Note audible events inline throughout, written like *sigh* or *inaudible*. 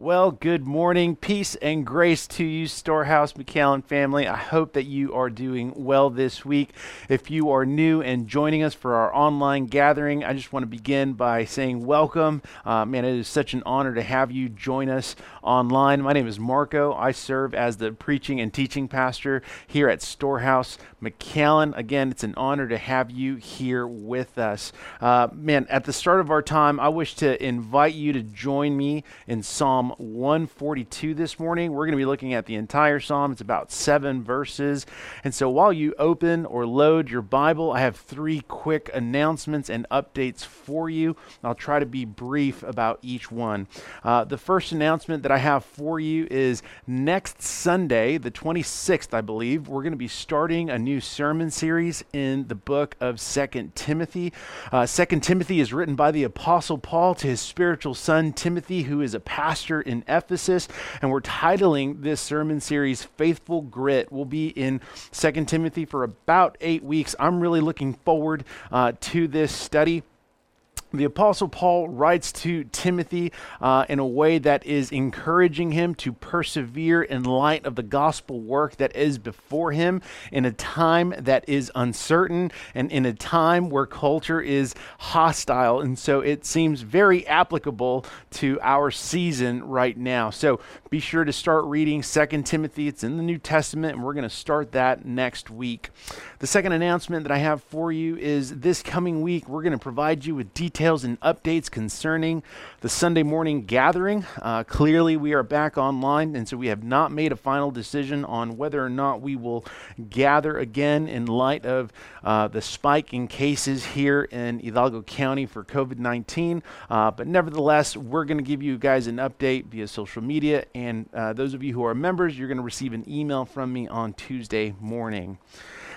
Well, good morning. Peace and grace to you, Storehouse McAllen family. I hope that you are doing well this week. If you are new and joining us for our online gathering, I just want to begin by saying welcome. Uh, man, it is such an honor to have you join us online. My name is Marco. I serve as the preaching and teaching pastor here at Storehouse McAllen. Again, it's an honor to have you here with us. Uh, man, at the start of our time, I wish to invite you to join me in Psalm 142 this morning. We're going to be looking at the entire psalm. It's about seven verses. And so while you open or load your Bible, I have three quick announcements and updates for you. I'll try to be brief about each one. Uh, the first announcement that I have for you is next Sunday, the 26th, I believe, we're going to be starting a new sermon series in the book of Second Timothy. Uh, Second Timothy is written by the Apostle Paul to his spiritual son Timothy, who is a pastor in Ephesus, and we're titling this sermon series Faithful Grit. We'll be in Second Timothy for about eight weeks. I'm really looking forward uh, to this study the Apostle Paul writes to Timothy uh, in a way that is encouraging him to persevere in light of the gospel work that is before him in a time that is uncertain and in a time where culture is hostile. And so it seems very applicable to our season right now. So be sure to start reading Second Timothy. It's in the New Testament, and we're going to start that next week. The second announcement that I have for you is this coming week, we're going to provide you with details and updates concerning the Sunday morning gathering. Uh, clearly, we are back online, and so we have not made a final decision on whether or not we will gather again in light of uh, the spike in cases here in Hidalgo County for COVID 19. Uh, but nevertheless, we're going to give you guys an update via social media, and uh, those of you who are members, you're going to receive an email from me on Tuesday morning.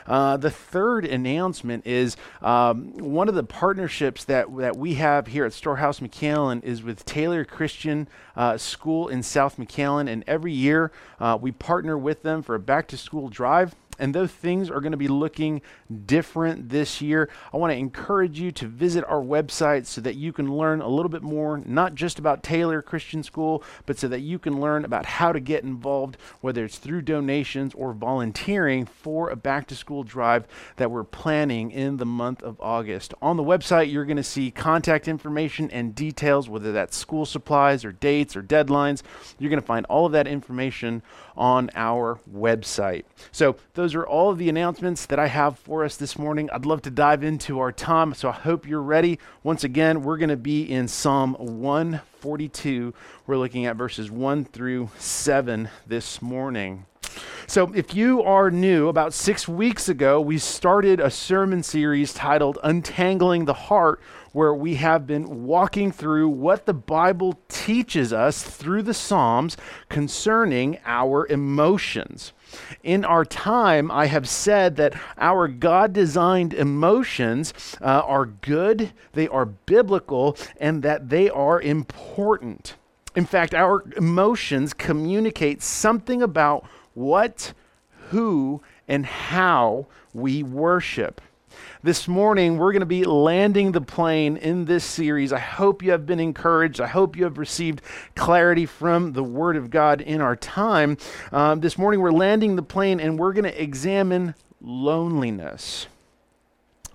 Uh, the third announcement is um, one of the partnerships that, that we have here at Storehouse McAllen is with Taylor Christian uh, School in South McAllen. And every year uh, we partner with them for a back to school drive. And though things are going to be looking different this year, I want to encourage you to visit our website so that you can learn a little bit more, not just about Taylor Christian School, but so that you can learn about how to get involved, whether it's through donations or volunteering for a back to school drive that we're planning in the month of August. On the website, you're going to see contact information and details, whether that's school supplies or dates or deadlines. You're going to find all of that information on our website. So, those are all of the announcements that I have for us this morning. I'd love to dive into our time, so I hope you're ready. Once again, we're going to be in Psalm 142. We're looking at verses 1 through 7 this morning. So, if you are new, about six weeks ago, we started a sermon series titled Untangling the Heart, where we have been walking through what the Bible teaches us through the Psalms concerning our emotions. In our time, I have said that our God designed emotions uh, are good, they are biblical, and that they are important. In fact, our emotions communicate something about what, who, and how we worship. This morning, we're going to be landing the plane in this series. I hope you have been encouraged. I hope you have received clarity from the Word of God in our time. Um, this morning, we're landing the plane and we're going to examine loneliness.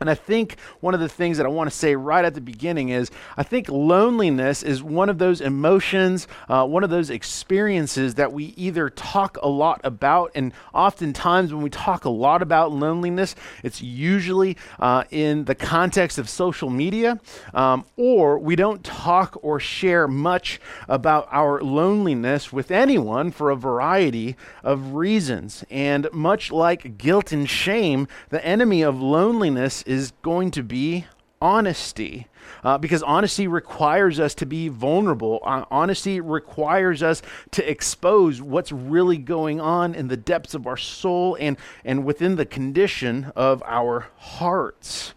And I think one of the things that I want to say right at the beginning is I think loneliness is one of those emotions, uh, one of those experiences that we either talk a lot about, and oftentimes when we talk a lot about loneliness, it's usually uh, in the context of social media, um, or we don't talk or share much about our loneliness with anyone for a variety of reasons. And much like guilt and shame, the enemy of loneliness is going to be honesty. Uh, because honesty requires us to be vulnerable. Uh, honesty requires us to expose what's really going on in the depths of our soul and, and within the condition of our hearts.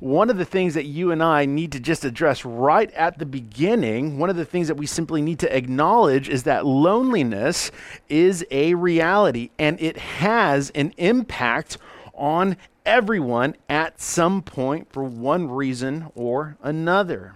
One of the things that you and I need to just address right at the beginning, one of the things that we simply need to acknowledge is that loneliness is a reality and it has an impact on everyone at some point for one reason or another.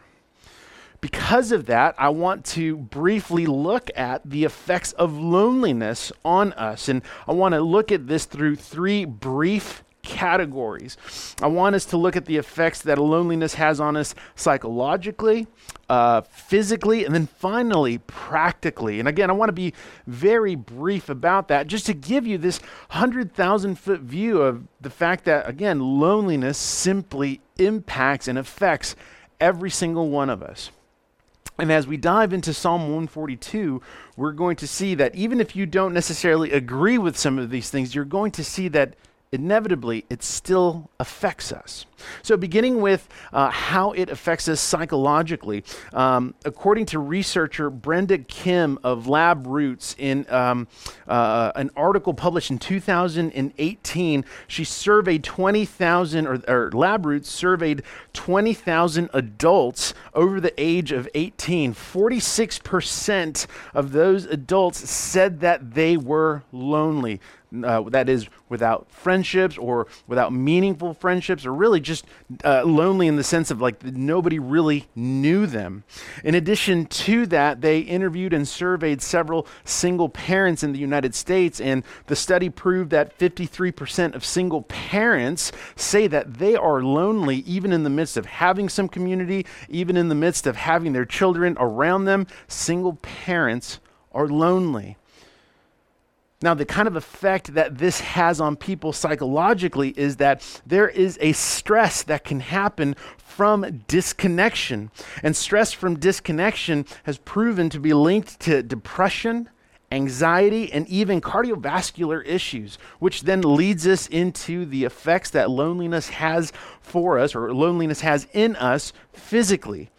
because of that, I want to briefly look at the effects of loneliness on us. And I want to look at this through three brief categories. I want us to look at the effects that loneliness has on us psychologically, uh, physically, and then finally, practically. And again, I want to be very brief about that just to give you this 100,000 foot view of the fact that, again, loneliness simply impacts and affects every single one of us. And as we dive into Psalm 142, we're going to see that even if you don't necessarily agree with some of these things, you're going to see that inevitably it still affects us. So, beginning with uh, how it affects us psychologically, um, according to researcher Brenda Kim of LabRoots, in um, uh, an article published in 2018, she surveyed 20,000, or, or LabRoots surveyed 20,000 adults over the age of 18. 46% of those adults said that they were lonely uh, that is without friendships or without meaningful friendships or really just uh, lonely in the sense of like nobody really knew them. In addition to that, they interviewed and surveyed several single parents in the United States, and the study proved that 53% of single parents say that they are lonely even in the midst of having some community, even in the midst of having their children around them. Single parents are lonely. Now, the kind of effect that this has on people psychologically is that there is a stress that can happen from disconnection. And stress from disconnection has proven to be linked to depression, anxiety, and even cardiovascular issues, which then leads us into the effects that loneliness has for us or loneliness has in us physically.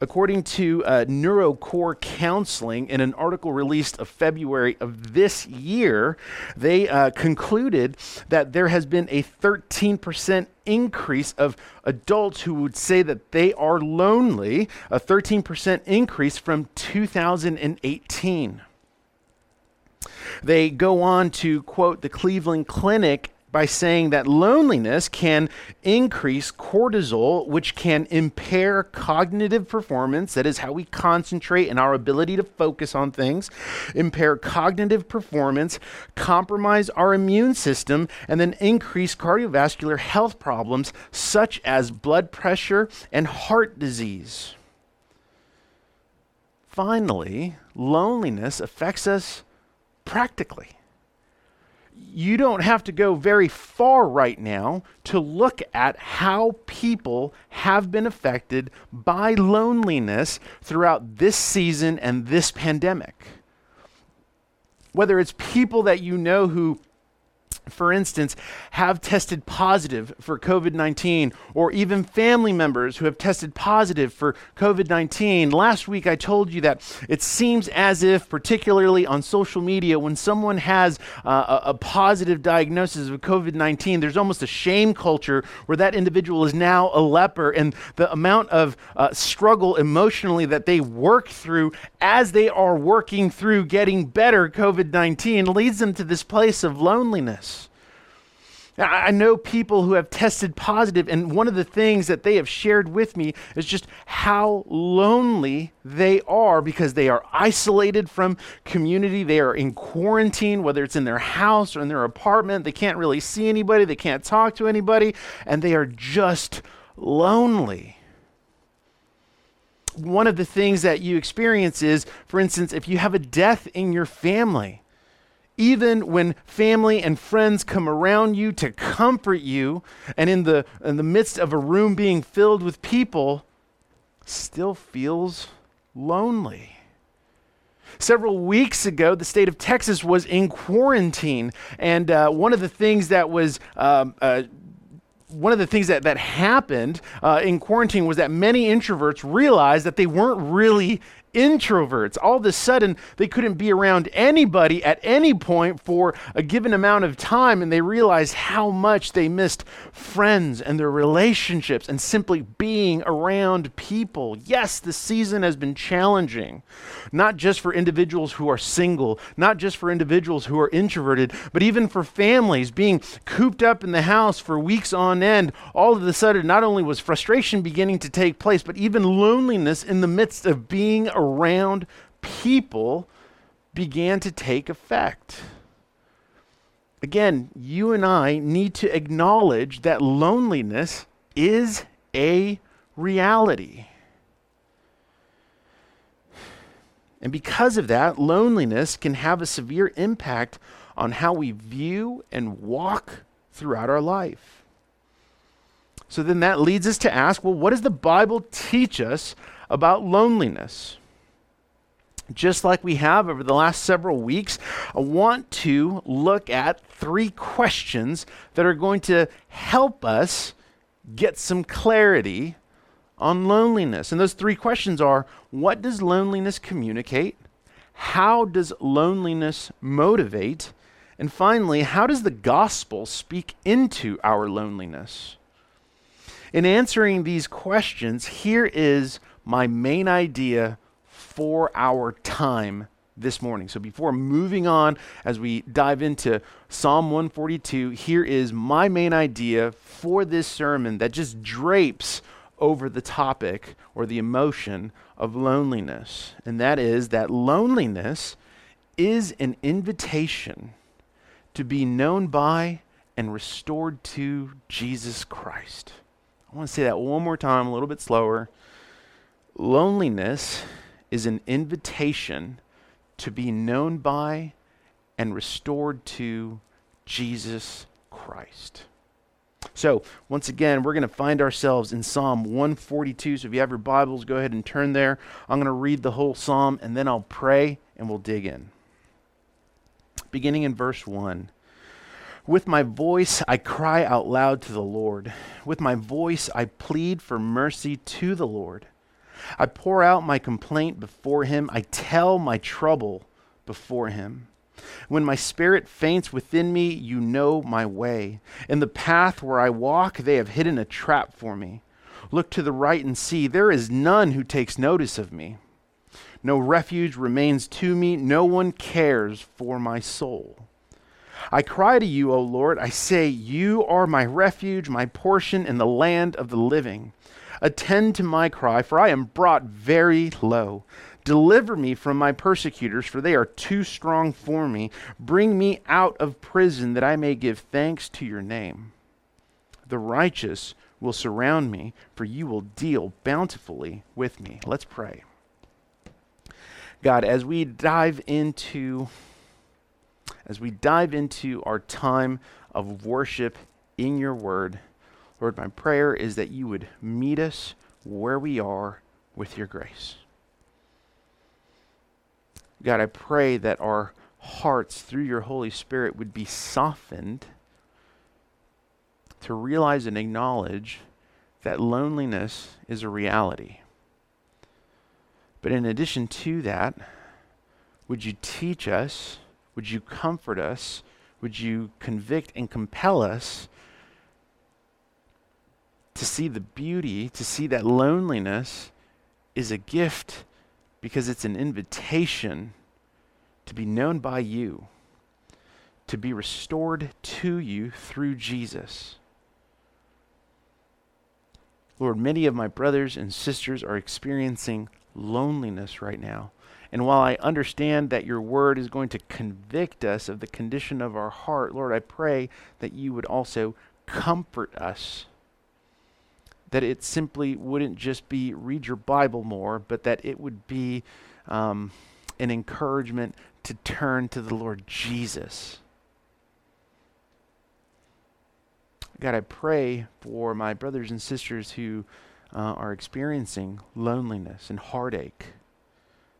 According to uh, NeuroCore Counseling, in an article released of February of this year, they uh, concluded that there has been a 13% increase of adults who would say that they are lonely, a 13% increase from 2018. They go on to quote the Cleveland Clinic by saying that loneliness can increase cortisol, which can impair cognitive performance. That is how we concentrate and our ability to focus on things, impair cognitive performance, compromise our immune system, and then increase cardiovascular health problems such as blood pressure and heart disease. Finally, loneliness affects us practically you don't have to go very far right now to look at how people have been affected by loneliness throughout this season and this pandemic. Whether it's people that you know who for instance, have tested positive for COVID 19, or even family members who have tested positive for COVID 19. Last week, I told you that it seems as if, particularly on social media, when someone has uh, a, a, positive diagnosis of COVID 19, there's almost a shame culture where that individual is now a leper, and the amount of uh, struggle emotionally that they work through as they are working through getting better COVID 19 leads them to this place of loneliness. I know people who have tested positive, and one of the things that they have shared with me is just how lonely they are because they are isolated from community. They are in quarantine, whether it's in their house or in their apartment. They can't really see anybody, they can't talk to anybody, and they are just lonely. One of the things that you experience is, for instance, if you have a death in your family, even when family and friends come around you to comfort you, and in the, in the midst of a room being filled with people, still feels lonely. Several weeks ago, the state of Texas was in quarantine, and uh, one of the things that was um, uh, one of the things that, that happened uh, in quarantine was that many introverts realized that they weren't really introverts. All of a sudden, they couldn't be around anybody at any point for a given amount of time, and they realized how much they missed friends and their relationships and simply being around people. Yes, the season has been challenging, not just for individuals who are single, not just for individuals who are introverted, but even for families being cooped up in the house for weeks on end. All of a sudden, not only was frustration beginning to take place, but even loneliness in the midst of being around people began to take effect. Again, you and I need to acknowledge that loneliness is a reality. And because of that, loneliness can have a severe impact on how we view and walk throughout our life. So then that leads us to ask well, what does the Bible teach us about loneliness? Just like we have over the last several weeks, I want to look at three questions that are going to help us get some clarity on loneliness. And those three questions are what does loneliness communicate? How does loneliness motivate? And finally, how does the gospel speak into our loneliness? In answering these questions, here is my main idea for our time this morning. So before moving on, as we dive into Psalm 142, here is my main idea for this sermon that just drapes over the topic or the emotion of loneliness. And that is that loneliness is an invitation to be known by and restored to Jesus Christ. I want to say that one more time, a little bit slower. Loneliness is an invitation to be known by and restored to Jesus Christ. So, once again, we're going to find ourselves in Psalm 142. So, if you have your Bibles, go ahead and turn there. I'm going to read the whole psalm and then I'll pray and we'll dig in. Beginning in verse 1 with my voice, I cry out loud to the Lord. With my voice, I plead for mercy to the Lord. I pour out my complaint before him. I tell my trouble before him. When my spirit faints within me, you know my way. In the path where I walk, they have hidden a trap for me. Look to the right and see, there is none who takes notice of me. No refuge remains to me, no one cares for my soul. I cry to you, O Lord. I say, You are my refuge, my portion in the land of the living. Attend to my cry, for I am brought very low. Deliver me from my persecutors, for they are too strong for me. Bring me out of prison, that I may give thanks to your name. The righteous will surround me, for you will deal bountifully with me. Let's pray. God, as we dive into as we dive into our time of worship in your word, Lord, my prayer is that you would meet us where we are with your grace. God, I pray that our hearts through your Holy Spirit would be softened to realize and acknowledge that loneliness is a reality. But in addition to that, would you teach us would you comfort us? Would you convict and compel us to see the beauty, to see that loneliness is a gift because it's an invitation to be known by you, to be restored to you through Jesus. Lord, many of my brothers and sisters are experiencing loneliness right now. And while I understand that your word is going to convict us of the condition of our heart, Lord, I pray that you would also comfort us. That it simply wouldn't just be read your Bible more, but that it would be um, an encouragement to turn to the Lord Jesus. God, I pray for my brothers and sisters who uh, are experiencing loneliness and heartache.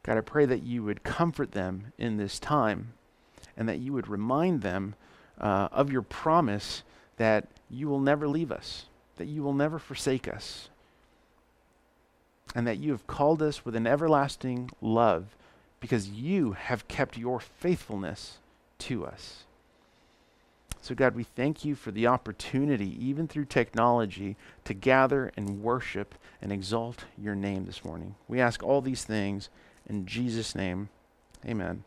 God, I pray that you would comfort them in this time and that you would remind them uh, of your promise that you will never leave us, that you will never forsake us. and that you have called us with an everlasting love because you have kept your faithfulness to us. So, God, we thank you for the opportunity, even through technology, to gather and worship and exalt your name this morning. We ask all these things in Jesus' name. Amen.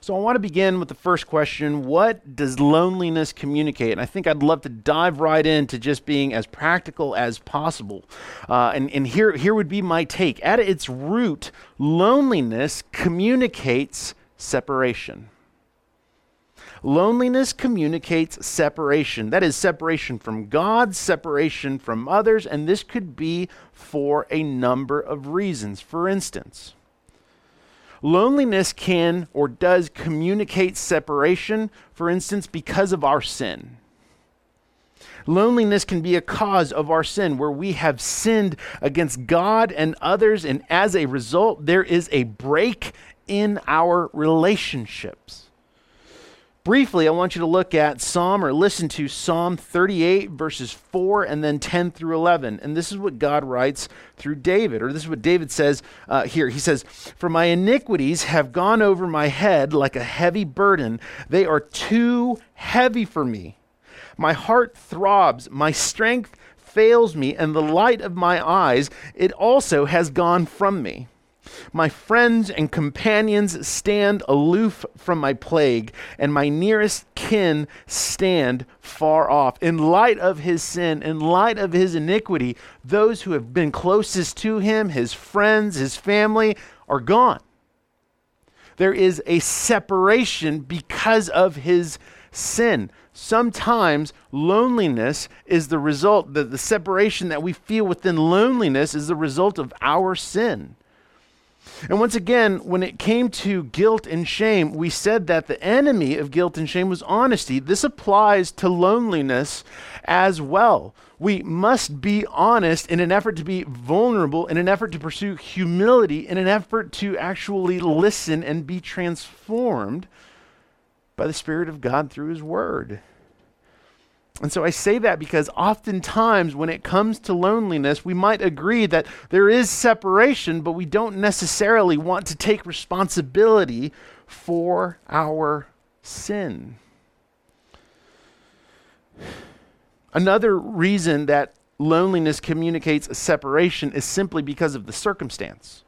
So, I want to begin with the first question What does loneliness communicate? And I think I'd love to dive right into just being as practical as possible. Uh, and and here, here would be my take. At its root, loneliness communicates separation. Loneliness communicates separation. That is, separation from God, separation from others, and this could be for a number of reasons. For instance, loneliness can or does communicate separation, for instance, because of our sin. Loneliness can be a cause of our sin where we have sinned against God and others, and as a result, there is a break in our relationships. Briefly, I want you to look at Psalm or listen to Psalm 38, verses 4 and then 10 through 11. And this is what God writes through David, or this is what David says uh, here. He says, For my iniquities have gone over my head like a heavy burden, they are too heavy for me. My heart throbs, my strength fails me, and the light of my eyes, it also has gone from me. My friends and companions stand aloof from my plague, and my nearest kin stand far off. In light of his sin, in light of his iniquity, those who have been closest to him, his friends, his family, are gone. There is a separation because of his sin. Sometimes loneliness is the result, the, the separation that we feel within loneliness is the result of our sin. And once again, when it came to guilt and shame, we said that the enemy of guilt and shame was honesty. This applies to loneliness as well. We must be honest in an effort to be vulnerable, in an effort to pursue humility, in an effort to actually listen and be transformed by the Spirit of God through His Word. And so I say that because oftentimes when it comes to loneliness, we might agree that there is separation, but we don't necessarily want to take responsibility for our sin. Another reason that loneliness communicates a separation is simply because of the circumstance.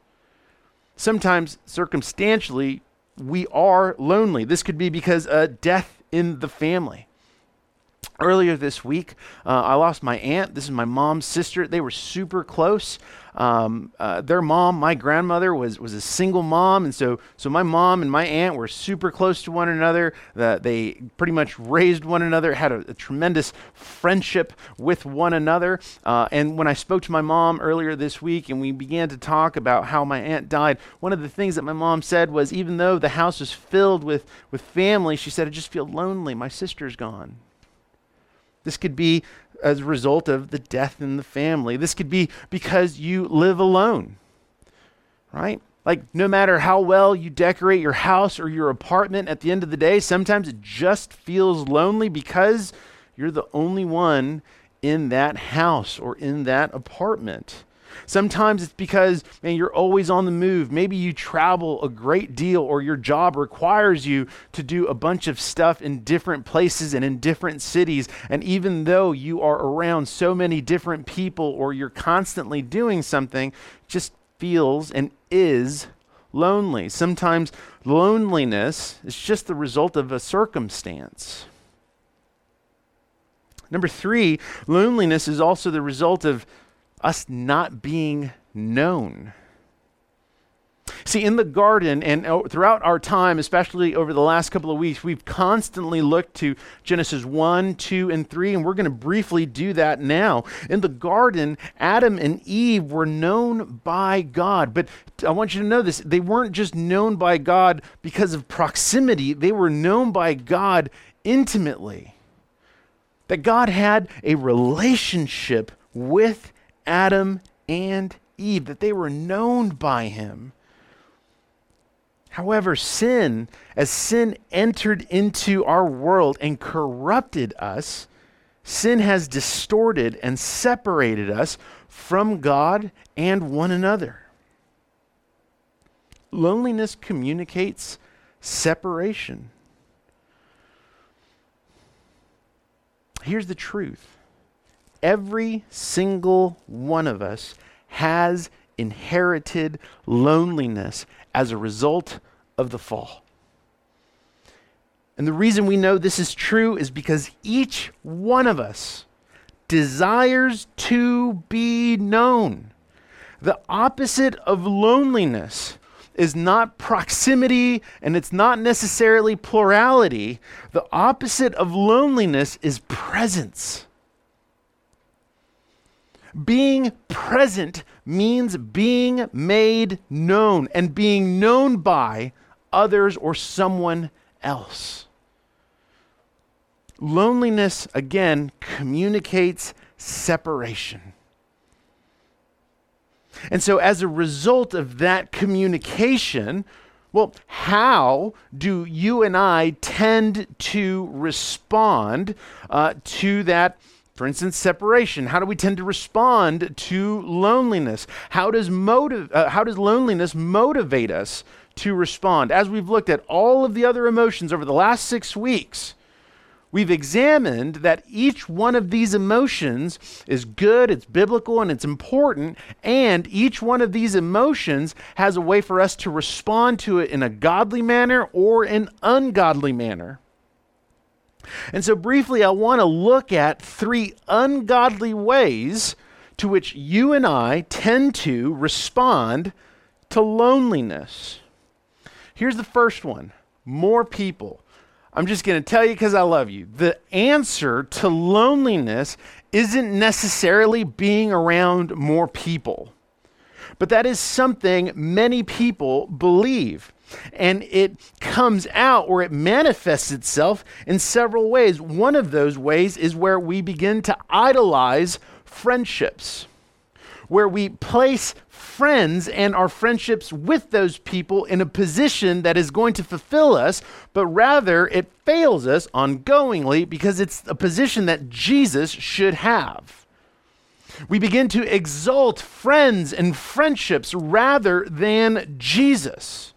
Sometimes, circumstantially, we are lonely. This could be because of death in the family earlier this week, uh, I lost my aunt. This is my mom's sister. They were super close. Um, uh, their mom, my grandmother, was was a single mom, and so so my mom and my aunt were super close to one another. The, they pretty much raised one another, had a, a tremendous friendship with one another. Uh, and when I spoke to my mom earlier this week, and we began to talk about how my aunt died, one of the things that my mom said was, even though the house was filled with with family, she said, "I just feel lonely. My sister's gone." This could be as a result of the death in the family. This could be because you live alone, right? Like, no matter how well you decorate your house or your apartment, at the end of the day, sometimes it just feels lonely because you're the only one in that house or in that apartment. Sometimes it's because man, you're always on the move. Maybe you travel a great deal, or your job requires you to do a bunch of stuff in different places and in different cities. And even though you are around so many different people, or you're constantly doing something, just feels and is lonely. Sometimes loneliness is just the result of a circumstance. Number three, loneliness is also the result of us not being known. See, in the garden and uh, throughout our time, especially over the last couple of weeks, we've constantly looked to Genesis 1, 2, and 3, and we're going to briefly do that now. In the garden, Adam and Eve were known by God, but I want you to know this they weren't just known by God because of proximity, they were known by God intimately. That God had a relationship with Adam and Eve, that they were known by him. However, sin, as sin entered into our world and corrupted us, sin has distorted and separated us from God and one another. Loneliness communicates separation. Here's the truth every single one of us has inherited loneliness as a result of the fall. And the reason we know this is true is because each one of us desires to be known. The opposite of loneliness is not proximity and it's not necessarily plurality. The opposite of loneliness is presence. Being present means being made known and being known by others or someone else. Loneliness, again, communicates separation. And so, as a result of that communication, well, how do you and I tend to respond uh, to that? For instance, separation. How do we tend to respond to loneliness? How does, uh, how does loneliness motivate us to respond? As we've looked at all of the other emotions over the last six weeks, we've examined that each one of these emotions is good, it's biblical, and it's important, and each one of these emotions has a way for us to respond to it in a godly manner or an ungodly manner. And so, briefly, I want to look at three ungodly ways to which you and I tend to respond to loneliness. Here's the first one more people. I'm just going to tell you because I love you. The answer to loneliness isn't necessarily being around more people, but that is something many people believe. And it comes out or it manifests itself in several ways. One of those ways is where we begin to idolize friendships, where we place friends and our friendships with those people in a position that is going to fulfill us, but rather it fails us ongoingly because it's a position that Jesus should have. We begin to exalt friends and friendships rather than Jesus.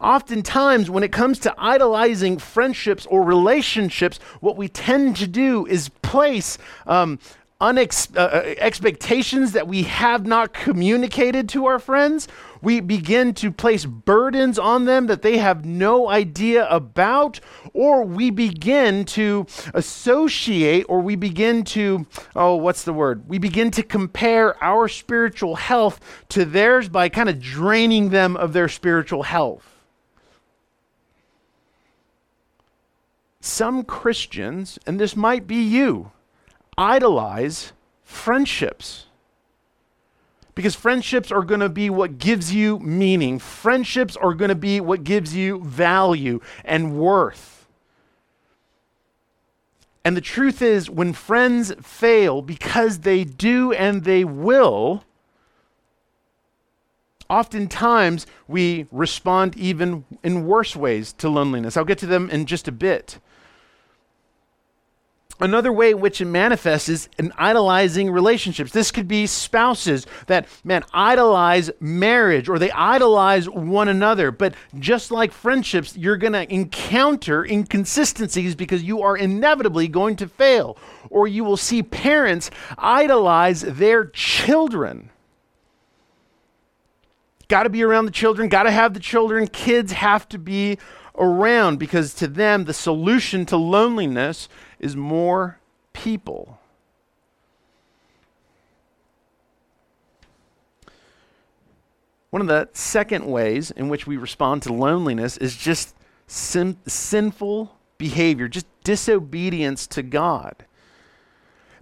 Oftentimes, when it comes to idolizing friendships or relationships, what we tend to do is place um, unex- uh, uh, expectations that we have not communicated to our friends. We begin to place burdens on them that they have no idea about, or we begin to associate, or we begin to, oh, what's the word? We begin to compare our spiritual health to theirs by kind of draining them of their spiritual health. Some Christians, and this might be you, idolize friendships. Because friendships are going to be what gives you meaning. Friendships are going to be what gives you value and worth. And the truth is, when friends fail, because they do and they will, oftentimes we respond even in worse ways to loneliness. I'll get to them in just a bit. Another way in which it manifests is in idolizing relationships. This could be spouses that, man, idolize marriage or they idolize one another. But just like friendships, you're going to encounter inconsistencies because you are inevitably going to fail. Or you will see parents idolize their children. Got to be around the children, got to have the children. Kids have to be around because to them, the solution to loneliness is more people. One of the second ways in which we respond to loneliness is just sin- sinful behavior, just disobedience to God.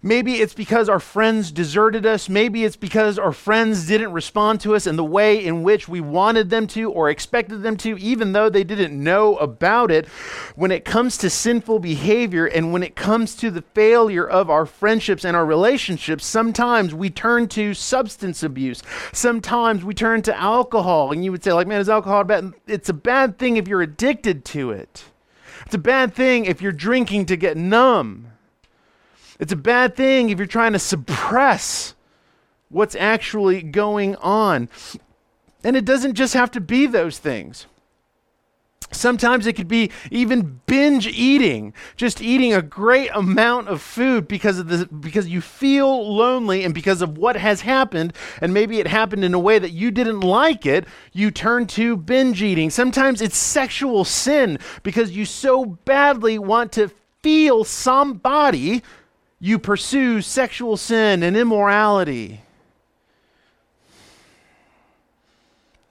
Maybe it's because our friends deserted us. Maybe it's because our friends didn't respond to us in the way in which we wanted them to or expected them to, even though they didn't know about it. When it comes to sinful behavior and when it comes to the failure of our friendships and our relationships, sometimes we turn to substance abuse. Sometimes we turn to alcohol. And you would say, like, man, is alcohol bad? It's a bad thing if you're addicted to it. It's a bad thing if you're drinking to get numb. It's a bad thing if you're trying to suppress what's actually going on. And it doesn't just have to be those things. Sometimes it could be even binge eating, just eating a great amount of food because of the because you feel lonely and because of what has happened and maybe it happened in a way that you didn't like it, you turn to binge eating. Sometimes it's sexual sin because you so badly want to feel somebody, you pursue sexual sin and immorality.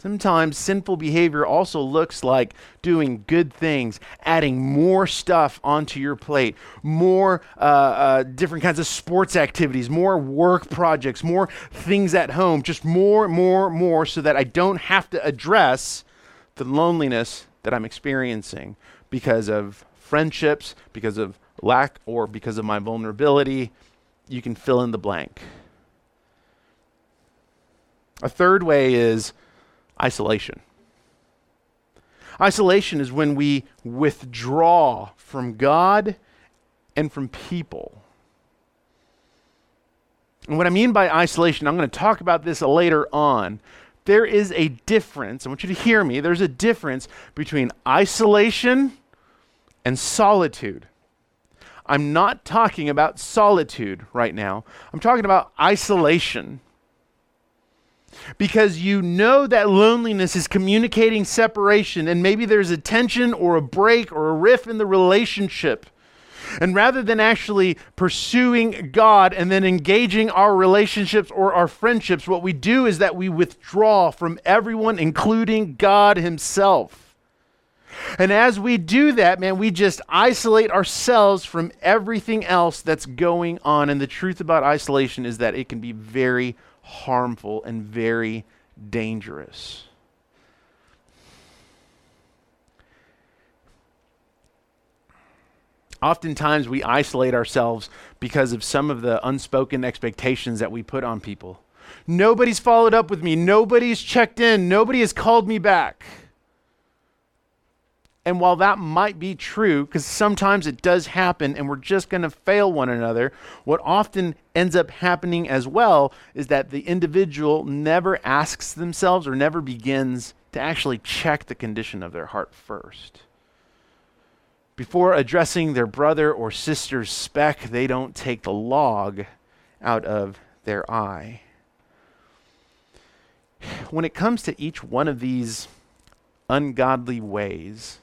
Sometimes sinful behavior also looks like doing good things, adding more stuff onto your plate, more uh, uh, different kinds of sports activities, more work projects, more things at home, just more, more, more, so that I don't have to address the loneliness that I'm experiencing because of friendships, because of lack, or because of my vulnerability. You can fill in the blank. A third way is isolation. Isolation is when we withdraw from God and from people. And what I mean by isolation, I'm going to talk about this later on. There is a difference, I want you to hear me. There's a difference between isolation and solitude. I'm not talking about solitude right now, I'm talking about isolation because you know that loneliness is communicating separation, and maybe there's a tension or a break or a rift in the relationship. And rather than actually pursuing God and then engaging our relationships or our friendships, what we do is that we withdraw from everyone, including God Himself. And as we do that, man, we just isolate ourselves from everything else that's going on. And the truth about isolation is that it can be very harmful and very dangerous. Oftentimes, we isolate ourselves because of some of the unspoken expectations that we put on people. Nobody's followed up with me. Nobody's checked in. Nobody has called me back. And while that might be true, because sometimes it does happen and we're just going to fail one another, what often ends up happening as well is that the individual never asks themselves or never begins to actually check the condition of their heart first. Before addressing their brother or sister's speck, they don't take the log out of their eye. When it comes to each one of these ungodly ways,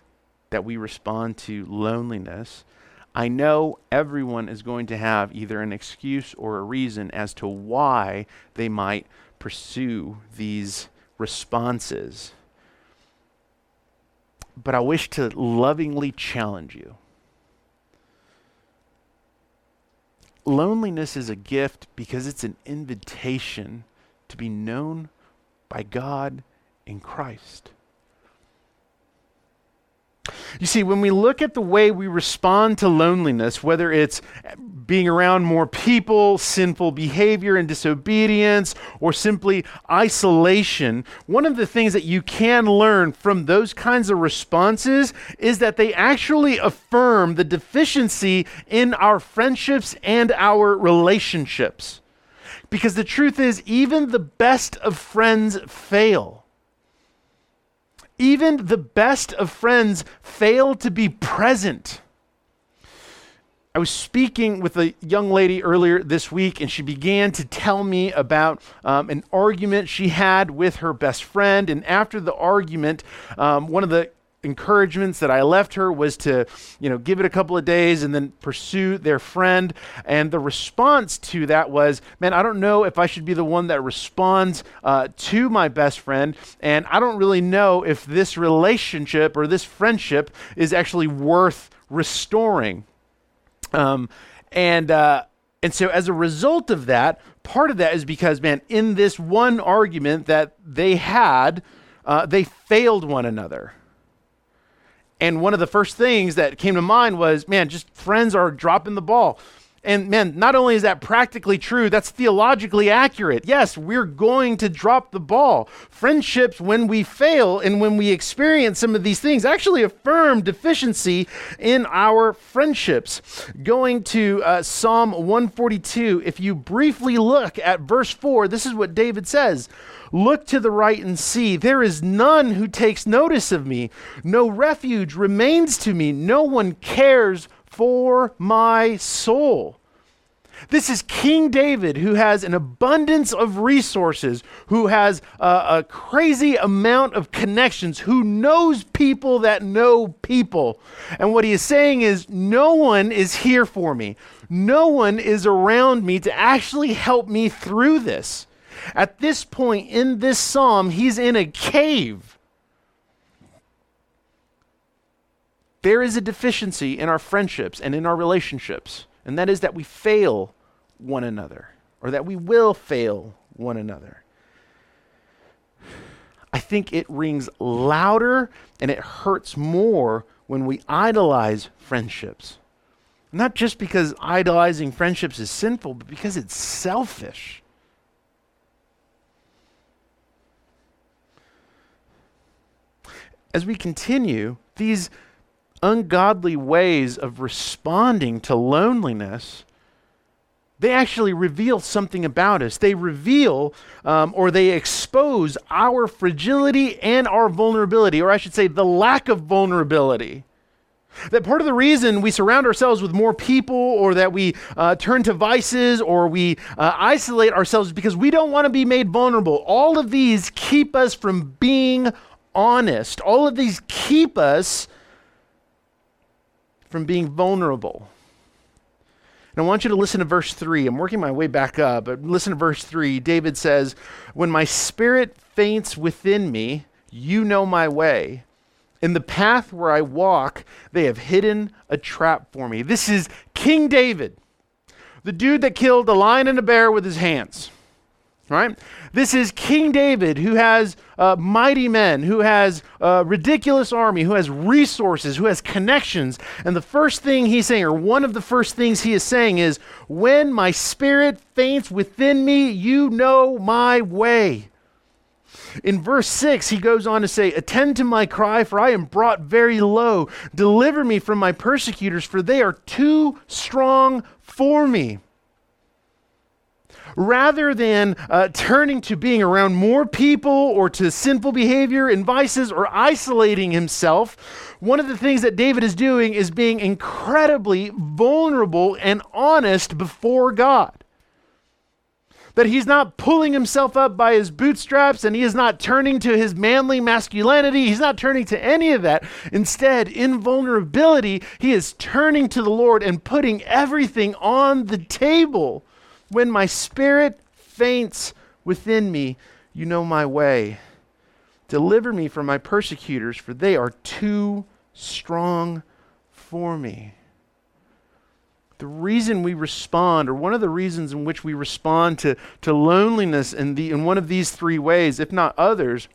that we respond to loneliness, I know everyone is going to have either an excuse or a reason as to why they might pursue these responses. But I wish to lovingly challenge you. Loneliness is a gift because it's an invitation to be known by God in Christ. You see, when we look at the way we respond to loneliness, whether it's being around more people, sinful behavior and disobedience, or simply isolation, one of the things that you can learn from those kinds of responses is that they actually affirm the deficiency in our friendships and our relationships. Because the truth is, even the best of friends fail. Even the best of friends fail to be present. I was speaking with a young lady earlier this week, and she began to tell me about um, an argument she had with her best friend. And after the argument, um, one of the encouragements that I left her was to, you know, give it a couple of days and then pursue their friend. And the response to that was, man, I don't know if I should be the one that responds uh, to my best friend. And I don't really know if this relationship or this friendship is actually worth restoring. Um, and, uh, and so as a result of that, part of that is because, man, in this one argument that they had, uh, they failed one another. And one of the first things that came to mind was, man, just friends are dropping the ball. And man, not only is that practically true, that's theologically accurate. Yes, we're going to drop the ball. Friendships, when we fail and when we experience some of these things, actually affirm deficiency in our friendships. Going to uh, Psalm 142, if you briefly look at verse 4, this is what David says. Look to the right and see. There is none who takes notice of me. No refuge remains to me. No one cares for my soul. This is King David who has an abundance of resources, who has a, a, crazy amount of connections, who knows people that know people. And what he is saying is, no one is here for me. No one is around me to actually help me through this. At this point in this psalm, he's in a cave. There is a deficiency in our friendships and in our relationships, and that is that we fail one another, or that we will fail one another. I think it rings louder and it hurts more when we idolize friendships. Not just because idolizing friendships is sinful, but because it's selfish. As we continue, these ungodly ways of responding to loneliness, they actually reveal something about us. They reveal um, or they expose our fragility and our vulnerability, or I should say, the lack of vulnerability. That part of the reason we surround ourselves with more people or that we uh, turn to vices or we uh, isolate ourselves because we don't want to be made vulnerable. All of these keep us from being honest. All of these keep us from being vulnerable. And I want you to listen to verse 3. I'm working my way back up, but listen to verse 3. David says, When my spirit faints within me, you know my way. In the path where I walk, they have hidden a trap for me. This is King David, the dude that killed a lion and a bear with his hands. Right? This is King David who has uh, mighty men, who has a ridiculous army, who has resources, who has connections. And the first thing he's saying, or one of the first things he is saying, is When my spirit faints within me, you know my way. In verse 6, he goes on to say, Attend to my cry, for I am brought very low. Deliver me from my persecutors, for they are too strong for me rather than uh, turning to being around more people or to sinful behavior and vices or isolating himself, one of the things that David is doing is being incredibly vulnerable and honest before God. That he's not pulling himself up by his bootstraps and he is not turning to his manly masculinity. He's not turning to any of that. Instead, in vulnerability, he is turning to the Lord and putting everything on the table when my spirit faints within me, you know my way. Deliver me from my persecutors, for they are too strong for me. The reason we respond, or one of the reasons in which we respond to, to loneliness in, the, in one of these three ways, if not others,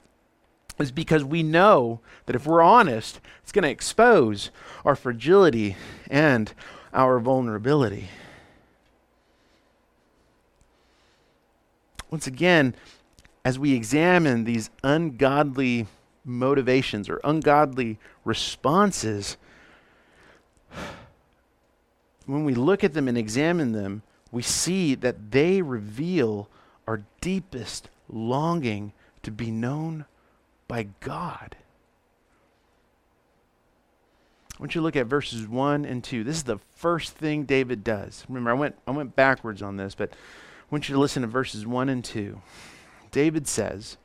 is because we know that if we're honest, it's going to expose our fragility and our vulnerability. Once again, as we examine these ungodly motivations or ungodly responses, when we look at them and examine them, we see that they reveal our deepest longing to be known by God. I want you to look at verses 1 and 2. This is the first thing David does. Remember, I went, I went backwards on this, but want you to listen to verses 1 and 2. David says,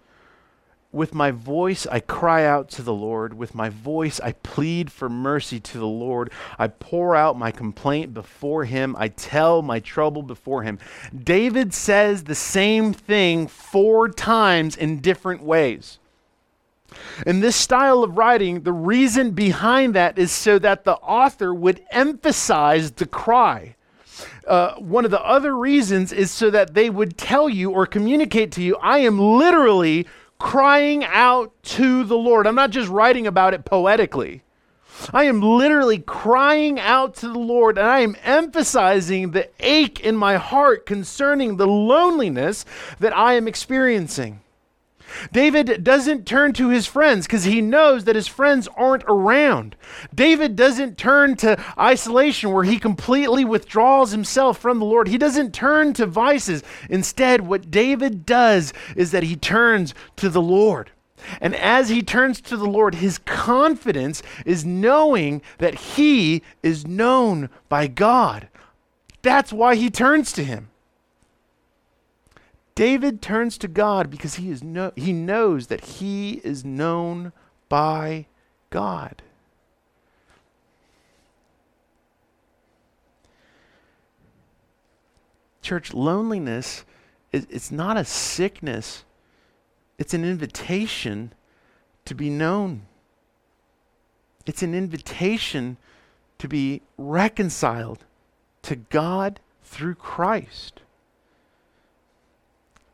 With my voice I cry out to the Lord. With my voice I plead for mercy to the Lord. I pour out my complaint before him. I tell my trouble before him. David says the same thing four times in different ways. In this style of writing, the reason behind that is so that the author would emphasize the cry. Uh, one of the other reasons is so that they would tell you or communicate to you, I am literally crying out to the Lord. I'm not just writing about it poetically. I am literally crying out to the Lord and I am emphasizing the ache in my heart concerning the loneliness that I am experiencing. David doesn't turn to his friends because he knows that his friends aren't around. David doesn't turn to isolation where he completely withdraws himself from the Lord. He doesn't turn to vices. Instead, what David does is that he turns to the Lord. And as he turns to the Lord, his confidence is knowing that he is known by God. That's why he turns to him. David turns to God because he, is no, he knows that he is known by God. Church, loneliness is it's not a sickness, it's an invitation to be known. It's an invitation to be reconciled to God through Christ.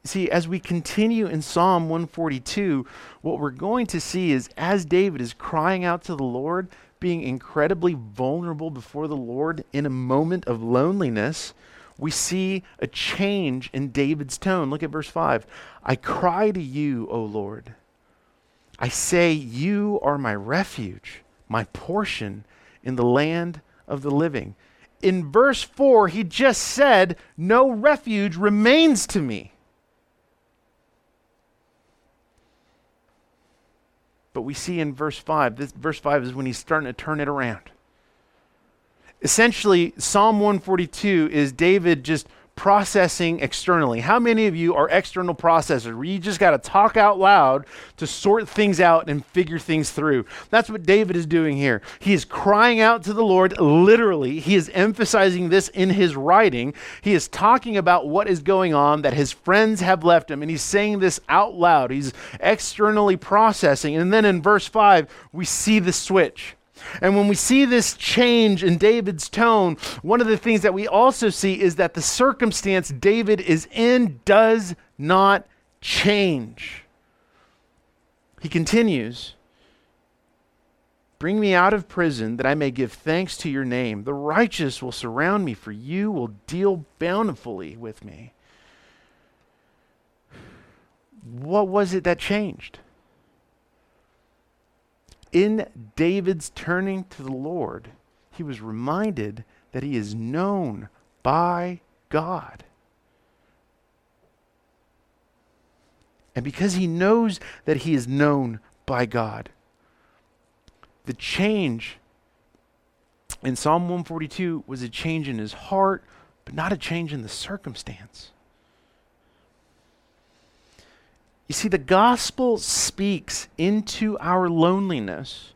See, as we continue in Psalm 142, what we're going to see is as David is crying out to the Lord, being incredibly vulnerable before the Lord in a moment of loneliness, we see a change in David's tone. Look at verse 5. I cry to you, O Lord. I say, You are my refuge, my portion in the land of the living. In verse 4, he just said, No refuge remains to me. But we see in verse 5, this verse 5 is when he's starting to turn it around. Essentially, Psalm 142 is David just processing externally. How many of you are external processors where you just got to talk out loud to sort things out and figure things through? That's what David is doing here. He is crying out to the Lord literally. He is emphasizing this in his writing. He is talking about what is going on that his friends have left him and he's saying this out loud. He's externally processing. And then in verse 5, we see the switch. And when we see this change in David's tone, one of the things that we also see is that the circumstance David is in does not change. He continues Bring me out of prison that I may give thanks to your name. The righteous will surround me, for you will deal bountifully with me. What was it that changed? In David's turning to the Lord, he was reminded that he is known by God. And because he knows that he is known by God, the change in Psalm 142 was a change in his heart, but not a change in the circumstance. You see, the gospel speaks into our loneliness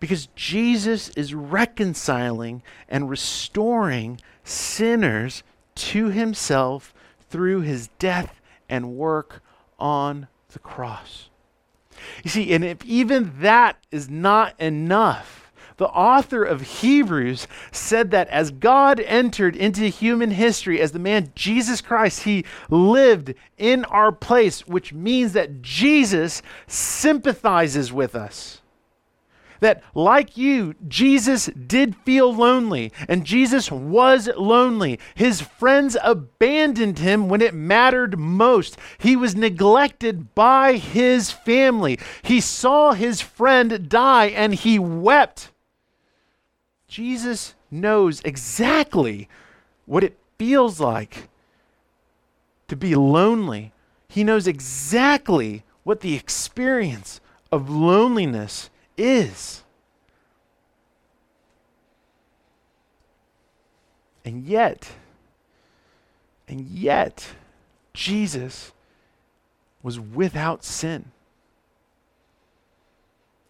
because Jesus is reconciling and restoring sinners to himself through his death and work on the cross. You see, and if even that is not enough, the author of Hebrews said that as God entered into human history, as the man Jesus Christ, he lived in our place, which means that Jesus sympathizes with us. That, like you, Jesus did feel lonely, and Jesus was lonely. His friends abandoned him when it mattered most. He was neglected by his family. He saw his friend die, and he wept. Jesus knows exactly what it feels like to be lonely. He knows exactly what the experience of loneliness is. And yet, and yet, Jesus was without sin.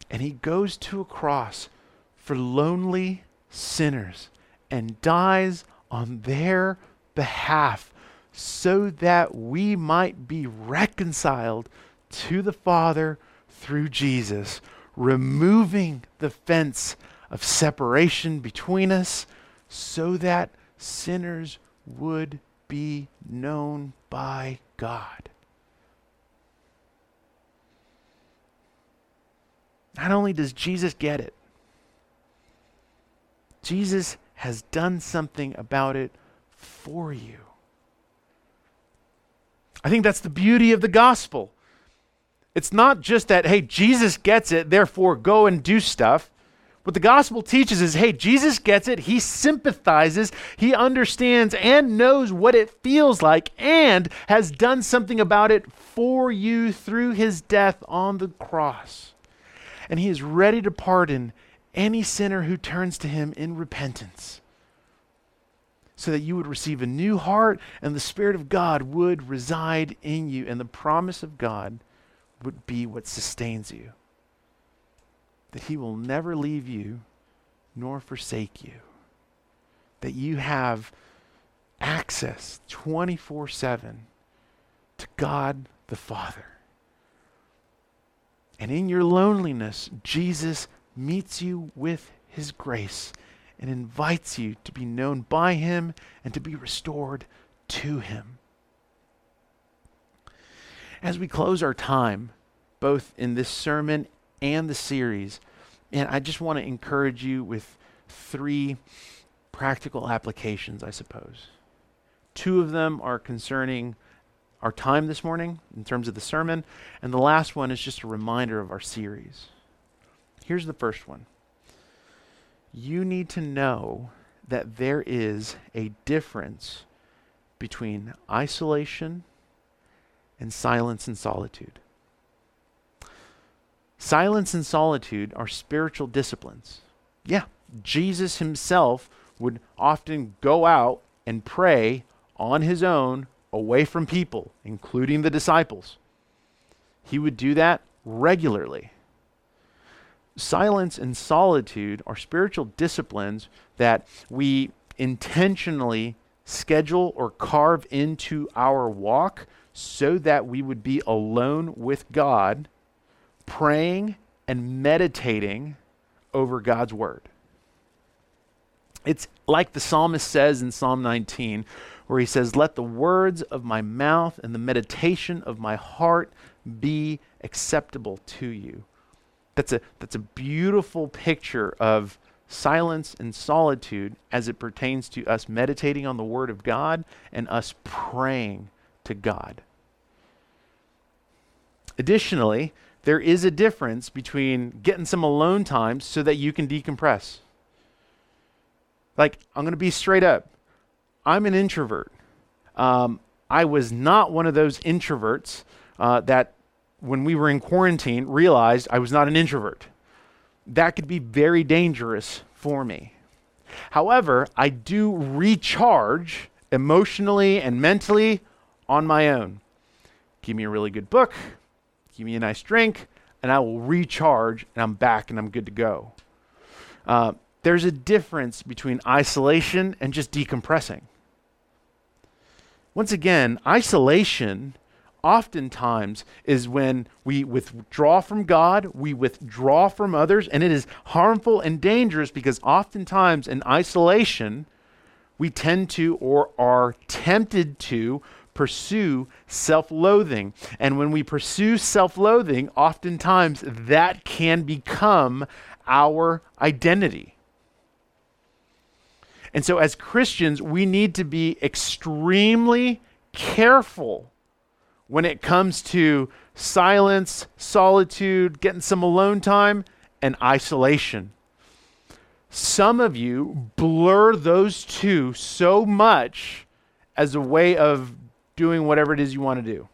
And he goes to a cross for lonely sinners and dies on their behalf so that we might be reconciled to the Father through Jesus, removing the fence of separation between us so that sinners would be known by God. Not only does Jesus get it, Jesus has done something about it for you. I think that's the beauty of the gospel. It's not just that, hey, Jesus gets it, therefore go and do stuff. What the gospel teaches is hey, Jesus gets it. He sympathizes. He understands and knows what it feels like and has done something about it for you through his death on the cross. And he is ready to pardon any sinner who turns to him in repentance so that you would receive a new heart and the Spirit of God would reside in you and the promise of God would be what sustains you that He will never leave you nor forsake you. That you have access 24 7 to God the Father. And in your loneliness, Jesus meets you with His grace and invites you to be known by Him and to be restored to Him. As we close our time, both in this sermon and the series. And I just want to encourage you with three practical applications, I suppose. Two of them are concerning our time this morning in terms of the sermon, and the last one is just a reminder of our series. Here's the first one you need to know that there is a difference between isolation and silence and solitude. Silence and solitude are spiritual disciplines. Yeah, Jesus himself would often go out and pray on his own away from people, including the disciples. He would do that regularly. Silence and solitude are spiritual disciplines that we intentionally schedule or carve into our walk so that we would be alone with God praying and meditating over God's word. It's like the psalmist says in Psalm 19, where he says, Let the words of my mouth and the meditation of my heart be acceptable to you. That's a, that's a beautiful picture of silence and solitude as it pertains to us meditating on the Word of God and us praying to God. Additionally, there is a difference between getting some alone time so that you can decompress. Like, I'm going to be straight up. I'm an introvert. Um, I was not one of those introverts uh, that, when we were in quarantine, realized I was not an introvert. That could be very dangerous for me. However, I do recharge emotionally and mentally on my own. Give me a really good book, give me a nice drink, and I will recharge, and I'm back and I'm good to go. Uh, there's a difference between isolation and just decompressing. Once again, isolation oftentimes is when we withdraw from God, we withdraw from others, and it is harmful and dangerous because oftentimes in isolation, we tend to or are tempted to pursue self loathing. And when we pursue self loathing, oftentimes that can become our identity. And so, as Christians, we need to be extremely careful when it comes to silence, solitude, getting some alone time, and isolation. Some of you blur those two so much as a way of doing whatever it is you want to do.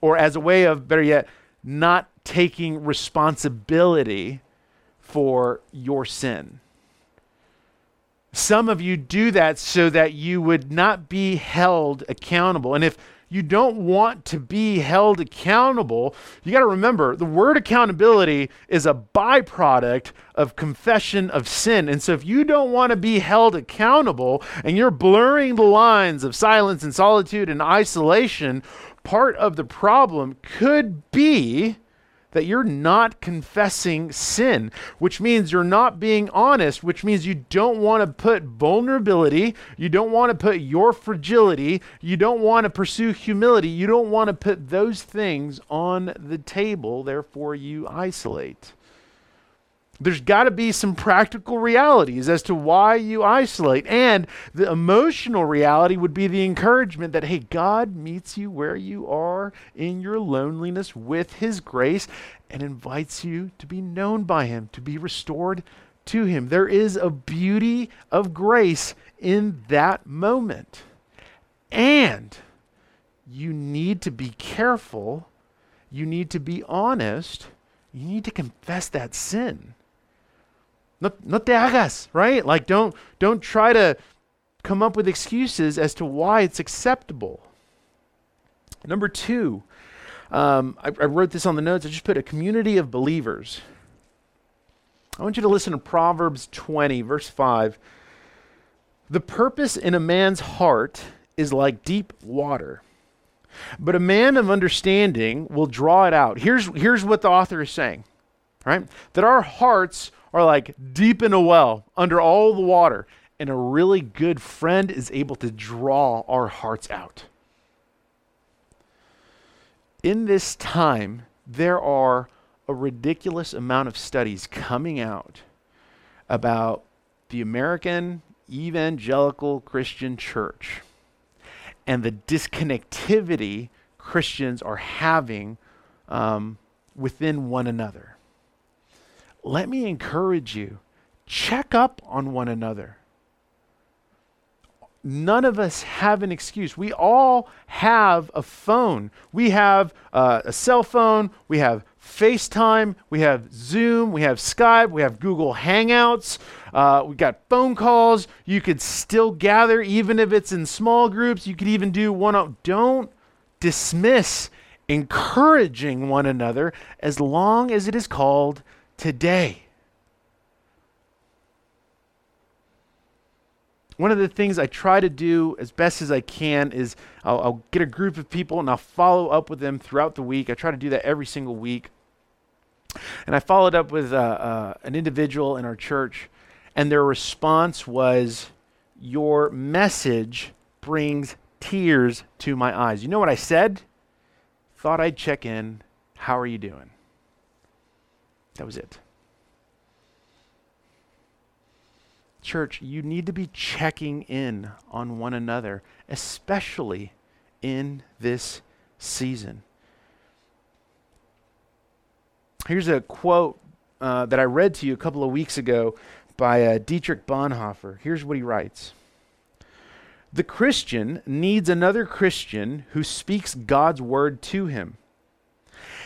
Or as a way of, better yet, not taking responsibility for your sin. Some of you do that so that you would not be held accountable. And if you don't want to be held accountable, you got to remember the word accountability is a byproduct of confession of sin. And so if you don't want to be held accountable and you're blurring the lines of silence and solitude and isolation, part of the problem could be that you're not confessing sin, which means you're not being honest, which means you don't want to put vulnerability, you don't want to put your fragility, you don't want to pursue humility, you don't want to put those things on the table, therefore you isolate. There's got to be some practical realities as to why you isolate. And the emotional reality would be the encouragement that, hey, God meets you where you are in your loneliness with His grace and invites you to be known by Him, to be restored to Him. There is a beauty of grace in that moment. And you need to be careful, you need to be honest, you need to confess that sin no, no te hagas, right? Like don't don't try to come up with excuses as to why it's acceptable. Number two, um, I, I wrote this on the notes. I just put a community of believers. I want you to listen to Proverbs 20, verse 5. The purpose in a man's heart is like deep water, but a man of understanding will draw it out. Here's, here's what the author is saying, right? That our hearts are like deep in a well under all the water, and a really good friend is able to draw our hearts out. In this time, there are a ridiculous amount of studies coming out about the American evangelical Christian church and the disconnectivity Christians are having um, within one another let me encourage you check up on one another. None of us have an excuse. We all have a phone. We have uh, a cell phone. We have FaceTime. We have Zoom. We have Skype. We have Google Hangouts. Uh, we got phone calls. You could still gather, even if it's in small groups. You could even do one on. Don't dismiss encouraging one another as long as it is called today. One of the things I try to do as best as I can is I'll, I'll, get a group of people and I'll follow up with them throughout the week. I try to do that every single week. And I followed up with uh, uh, an individual in our church, and their response was, Your message brings tears to my eyes. You know what I said? Thought I'd check in. How are you doing? That was it. Church, you need to be checking in on one another, especially in this season. Here's a quote uh, that I read to you a couple of weeks ago by uh, Dietrich Bonhoeffer. Here's what he writes The Christian needs another Christian who speaks God's word to him.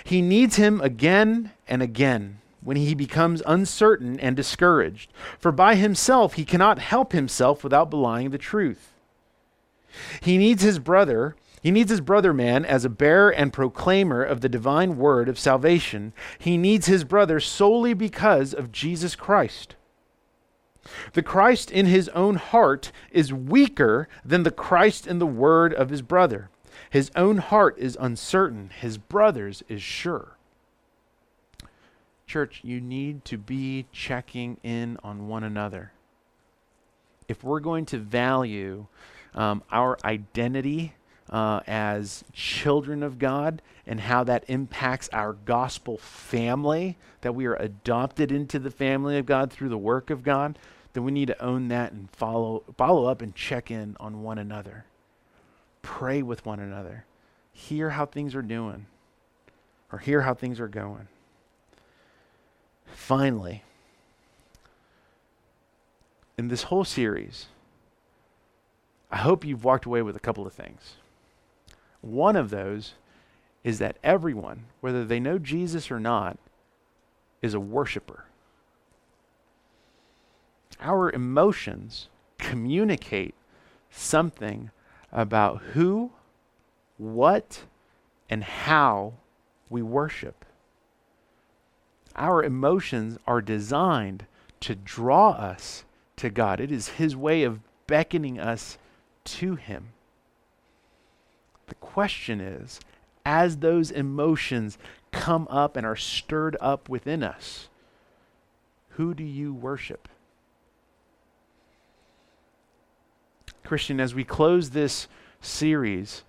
He needs him again and again when he becomes uncertain and discouraged, for by himself he cannot help himself without belying the truth. He needs his brother, he needs his brother man as a bearer and proclaimer of the divine word of salvation. He needs his brother solely because of Jesus Christ. The Christ in his own heart is weaker than the Christ in the word of his brother. His own heart is uncertain, his brother's is sure. Church, you need to be checking in on one another. If we're going to value um, our identity uh, as children of God and how that impacts our gospel family, that we are adopted into the family of God through the work of God, then we need to own that and follow, follow up and check in on one another. Pray with one another. Hear how things are doing or hear how things are going. Finally, in this whole series, I hope you've walked away with a couple of things. One of those is that everyone, whether they know Jesus or not, is a worshiper. Our emotions communicate something about who, what, and how we worship. Our emotions are designed to draw us to God. It is His way of beckoning us to Him. The question is as those emotions come up and are stirred up within us, who do you worship? Christian, as we close this series,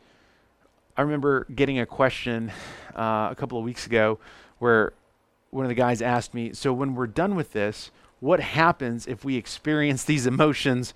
I remember getting a question uh, a couple of weeks ago where one of the guys asked me, so when we're done with this, what happens if we experience *laughs* these emotions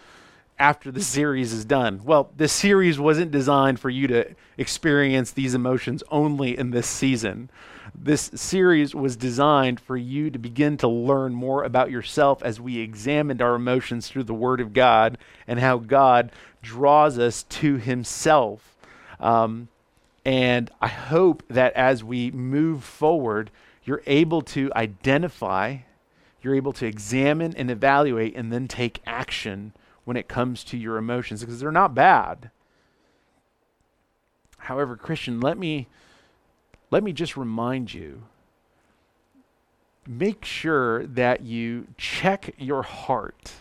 after the series is done? Well, this series wasn't designed for you to experience these emotions only in this season. This series was designed for you to begin to learn more about yourself as we examined our emotions through the Word of God and how God draws us to Himself. Um, and I hope that as we move forward, you're able to identify, you're able to examine and evaluate, and then take action when it comes to your emotions because they're not bad. However, Christian, let me let me just remind you make sure that you check your heart.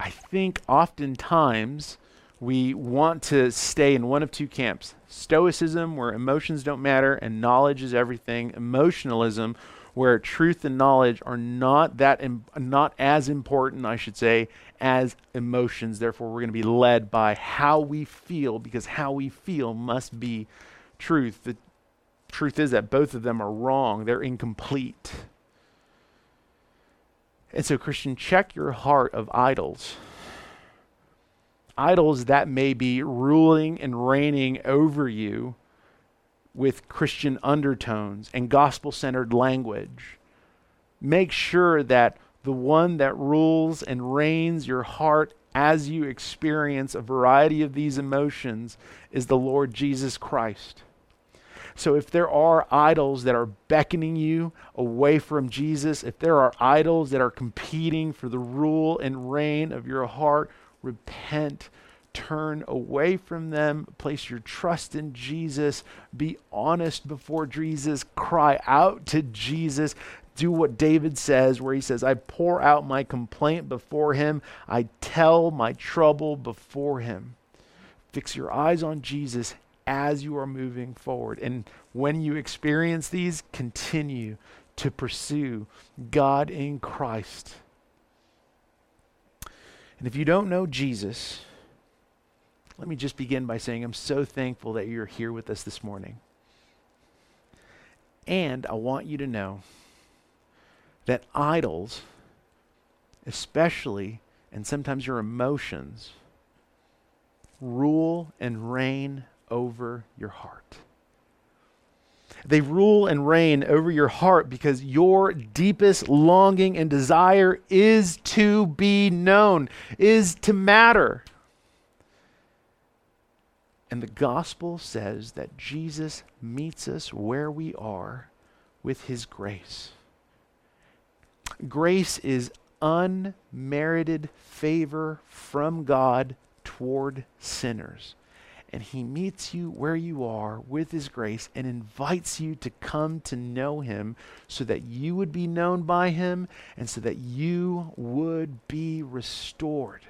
I think oftentimes we want to stay in one of two camps Stoicism, where emotions don't matter and knowledge is everything, emotionalism, where truth and knowledge are not that Im- not as important, I should say, as emotions. Therefore, we're going to be led by how we feel because how we feel must be truth. The truth is that both of them are wrong. They're incomplete. And so, Christian, check your heart of idols idols that may be ruling and reigning over you with Christian undertones and gospel centered language. Make sure that the one that rules and reigns your heart as you experience a variety of these emotions is the Lord Jesus Christ. So if there are idols that are beckoning you away from Jesus, if there are idols that are competing for the rule and reign of your heart, repent, turn away from them, place your trust in Jesus, be honest before Jesus, cry out to Jesus. Do what David says, where he says, I pour out my complaint before him, I tell my trouble before him. Fix your eyes on Jesus as you are moving forward. And when you experience these, continue to pursue God in Christ. And if you don't know Jesus, let me just begin by saying I'm so thankful that you're here with us this morning. And I want you to know that idols, especially, and sometimes your emotions, rule and reign over your heart. They rule and reign over your heart because your deepest longing and desire is to be known, is to matter. And the gospel says that Jesus meets us where we are with his grace. Grace is unmerited favor from God toward sinners and he meets you where you are with his grace and invites you to come to know him so that you would be known by him and so that you would be restored.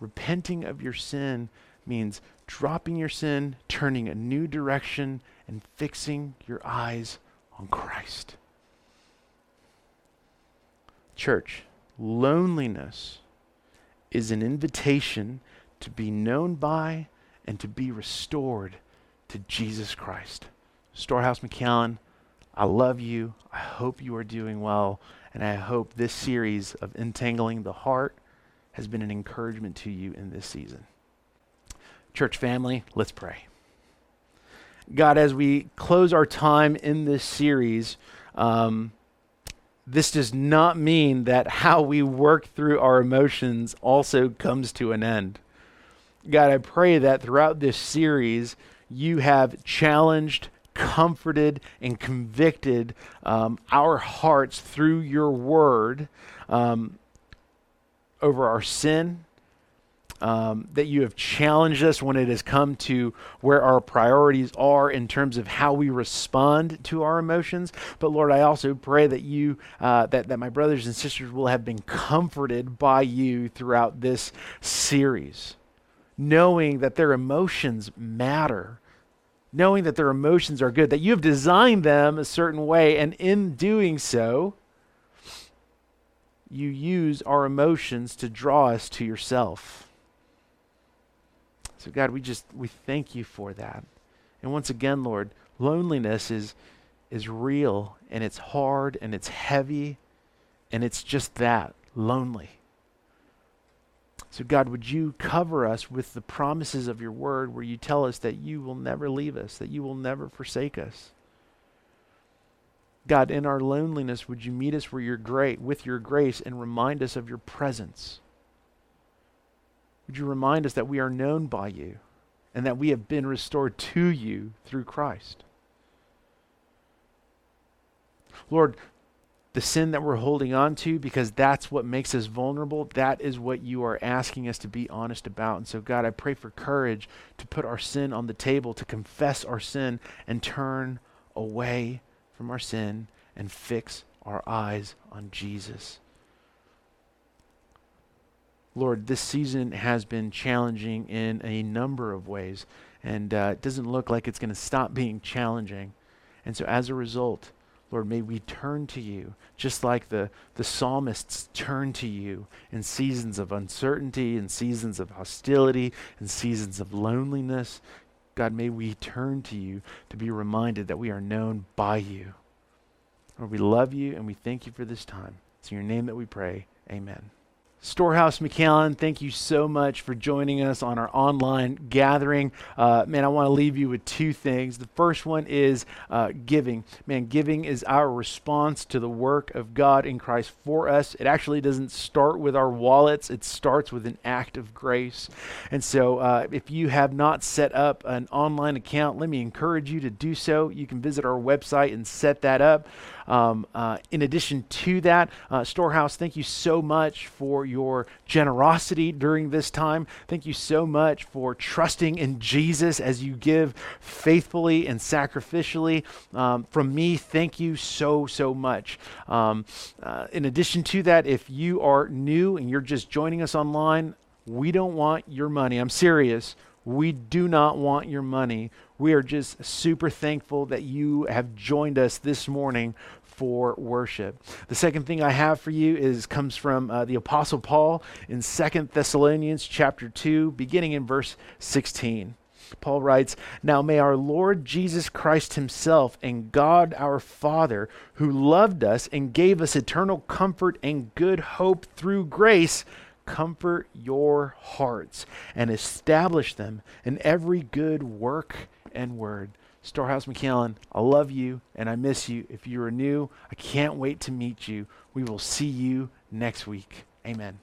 Repenting of your sin means dropping your sin, turning a new direction, and fixing your eyes on Christ. Church, loneliness is an invitation to be known by and to be restored to Jesus Christ. Storehouse McAllen, I love you. I hope you are doing well. And I hope this series of Entangling the Heart has been an encouragement to you in this season. Church family, let's pray. God, as we close our time in this series, um, this does not mean that how we work through our emotions also comes to an end. God, I pray that throughout this series, you have challenged, comforted, and convicted um, our hearts through your word um, over our sin, um, that you have challenged us when it has come to where our priorities are in terms of how we respond to our emotions. But Lord, I also pray that you, uh, that, that my brothers and sisters will have been comforted by you throughout this series, knowing that their emotions matter. Knowing that their emotions are good, that you have designed them a certain way, and in doing so, you use our emotions to draw us to yourself. So, God, we just we thank you for that. And once again, Lord, loneliness is, is real and it's hard and it's heavy and it's just that lonely. So, God, would you cover us with the promises of your word where you tell us that you will never leave us, that you will never forsake us? God, in our loneliness, would you meet us where you're great with your grace and remind us of your presence? Would you remind us that we are known by you and that we have been restored to you through Christ? Lord, the sin that we're holding on to because that's what makes us vulnerable. That is what you are asking us to be honest about. And so, God, I pray for courage to put our sin on the table, to confess our sin and turn away from our sin and fix our eyes on Jesus. Lord, this season has been challenging in a number of ways, and uh, it doesn't look like it's going to stop *laughs* being challenging. And so, as a result, Lord, may we turn to you, just like the, the psalmists turn to you in seasons of uncertainty, in seasons of hostility, in seasons of loneliness. God, may we turn to you to be reminded that we are known by you. Lord, we love you and we thank you for this time. It's in your name that we pray. Amen. Storehouse McAllen, thank you so much for joining us on our online gathering. Uh, man, I want to leave you with two things. The first one is uh, giving. Man, giving is our response to the work of God in Christ for us. It actually doesn't start with our wallets, it starts with an act of grace. And so, uh, if you have not set up an online account, let me encourage you to do so. You can visit our website and set that up. Um, uh, in addition to that, uh, Storehouse, thank you so much for your generosity during this time. Thank you so much for trusting in Jesus as you give faithfully and sacrificially. Um, from me, thank you so, so much. Um, uh, in addition to that, if you are new and you're just joining us online, we don't want your money. I'm serious. We do not want your money. We are just super thankful that you have joined us this morning for worship. The second thing I have for you is comes from uh, the apostle Paul in Second Thessalonians chapter 2 beginning in verse 16. Paul writes, Now may our Lord Jesus Christ Himself and God our Father, who loved us and gave us eternal comfort and good hope through grace, comfort your hearts and establish them in every good work and word. Storehouse McAllen, I love you and I miss you. If you are new, I can't wait to meet you. We will see you next week. Amen.